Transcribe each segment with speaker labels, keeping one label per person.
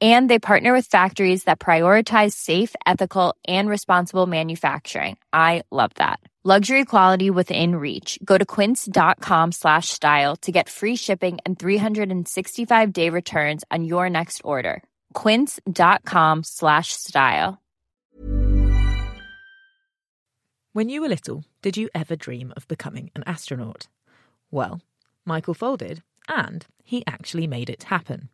Speaker 1: And they partner with factories that prioritize safe, ethical, and responsible manufacturing. I love that. Luxury quality within reach. Go to quince.com slash style to get free shipping and 365 day returns on your next order. Quince.com slash style.
Speaker 2: When you were little, did you ever dream of becoming an astronaut? Well, Michael Foale did and he actually made it happen.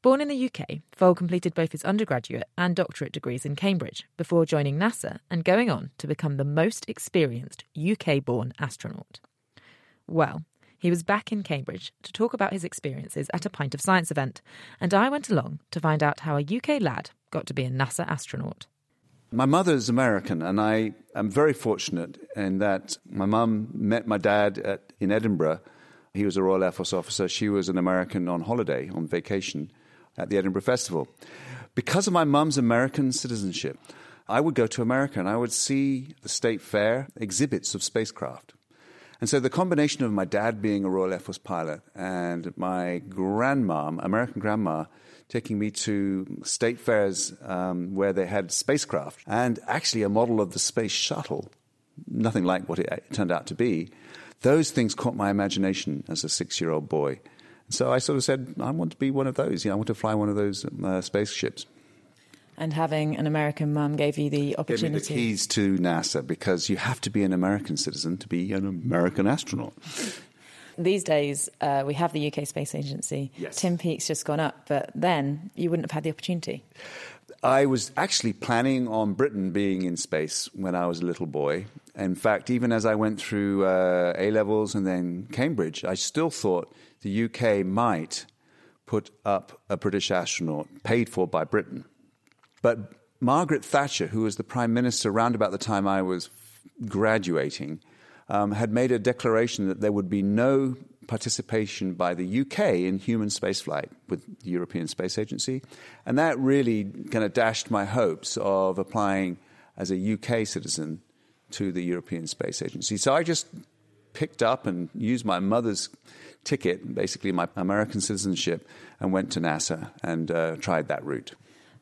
Speaker 2: Born in the UK, Foale completed both his undergraduate and doctorate degrees in Cambridge before joining NASA and going on to become the most experienced UK born astronaut. Well, he was back in Cambridge to talk about his experiences at a Pint of Science event, and I went along to find out how a UK lad got to be a NASA astronaut.
Speaker 3: My mother is American, and I am very fortunate in that my mum met my dad at, in Edinburgh. He was a Royal Air Force officer. She was an American on holiday, on vacation at the Edinburgh Festival. Because of my mum's American citizenship, I would go to America and I would see the state fair exhibits of spacecraft. And so the combination of my dad being a Royal Air Force pilot and my grandmom, American grandma, taking me to state fairs um, where they had spacecraft and actually a model of the space shuttle, nothing like what it turned out to be. Those things caught my imagination as a six year old boy. So I sort of said, I want to be one of those. You know, I want to fly one of those uh, spaceships.
Speaker 2: And having an American mum gave you the opportunity.
Speaker 3: Gave me the keys to NASA because you have to be an American citizen to be an American astronaut.
Speaker 2: These days, uh, we have the UK Space Agency.
Speaker 3: Yes.
Speaker 2: Tim Peake's just gone up, but then you wouldn't have had the opportunity.
Speaker 3: I was actually planning on Britain being in space when I was a little boy. In fact, even as I went through uh, A levels and then Cambridge, I still thought the UK might put up a British astronaut paid for by Britain. But Margaret Thatcher, who was the prime minister around about the time I was graduating, um, had made a declaration that there would be no participation by the UK in human spaceflight with the European Space Agency. And that really kind of dashed my hopes of applying as a UK citizen to the European Space Agency. So I just picked up and used my mother's ticket, basically my American citizenship, and went to NASA and uh, tried that route.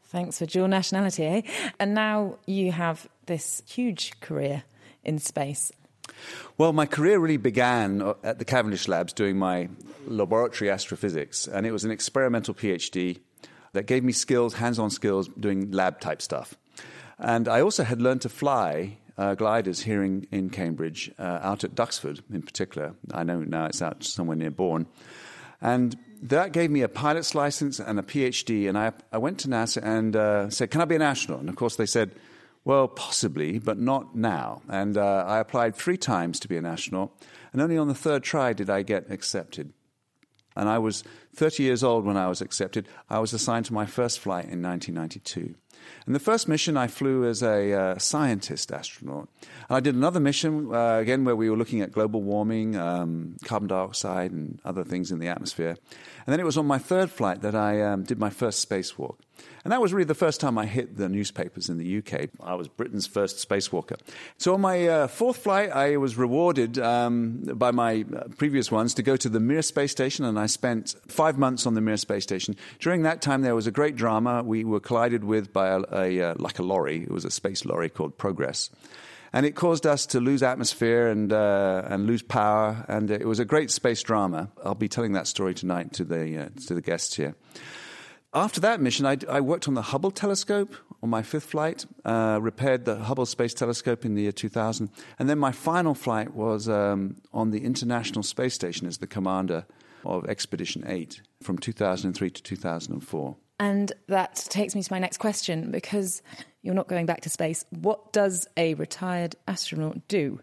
Speaker 2: Thanks for dual nationality, eh? And now you have this huge career in space.
Speaker 3: Well, my career really began uh, at the Cavendish Labs doing my laboratory astrophysics, and it was an experimental PhD that gave me skills, hands on skills, doing lab type stuff. And I also had learned to fly uh, gliders here in, in Cambridge, uh, out at Duxford in particular. I know now it's out somewhere near Bourn. And that gave me a pilot's license and a PhD. And I, I went to NASA and uh, said, Can I be an astronaut? And of course, they said, Well, possibly, but not now. And uh, I applied three times to be an astronaut. And only on the third try did I get accepted. And I was 30 years old when I was accepted. I was assigned to my first flight in 1992. And the first mission I flew as a uh, scientist astronaut. And I did another mission, uh, again, where we were looking at global warming, um, carbon dioxide, and other things in the atmosphere. And then it was on my third flight that I um, did my first spacewalk. And that was really the first time I hit the newspapers in the UK. I was Britain's first spacewalker. So on my uh, fourth flight, I was rewarded um, by my uh, previous ones to go to the Mir space station, and I spent five months on the Mir space station. During that time, there was a great drama. We were collided with by a, a uh, like a lorry. It was a space lorry called Progress and it caused us to lose atmosphere and uh, and lose power. And it was a great space drama. I'll be telling that story tonight to the uh, to the guests here. After that mission, I, I, worked on the Hubble telescope on my fifth flight, uh, repaired the Hubble Space Telescope in the year 2000, and then my final flight was um, on the International Space Station as the commander of Expedition 8 from 2003 to 2004.
Speaker 2: And that takes me to my next question because you're not going back to space. What does a retired astronaut do?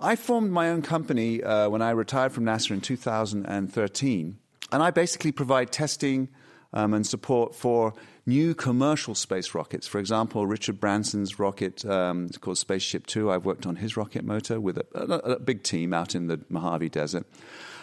Speaker 3: I formed my own company uh, when I retired from NASA in 2013, and I basically provide testing um, and support for new commercial space rockets. For example, Richard Branson's rocket um, it's called Spaceship Two. I've worked on his rocket motor with a, a, a big team out in the Mojave Desert.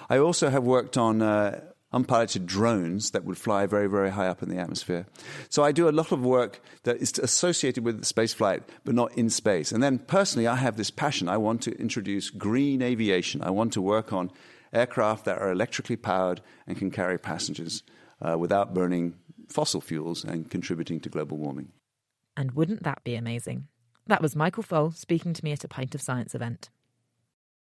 Speaker 3: I also have worked on uh, unpiloted drones that would fly very, very high up in the atmosphere. So I do a lot of work that is associated with space flight, but not in space. And then personally, I have this passion. I want to introduce green aviation. I want to work on aircraft that are electrically powered and can carry passengers uh, without burning fossil fuels and contributing to global warming.
Speaker 2: And wouldn't that be amazing? That was Michael Foale speaking to me at a Pint of Science event.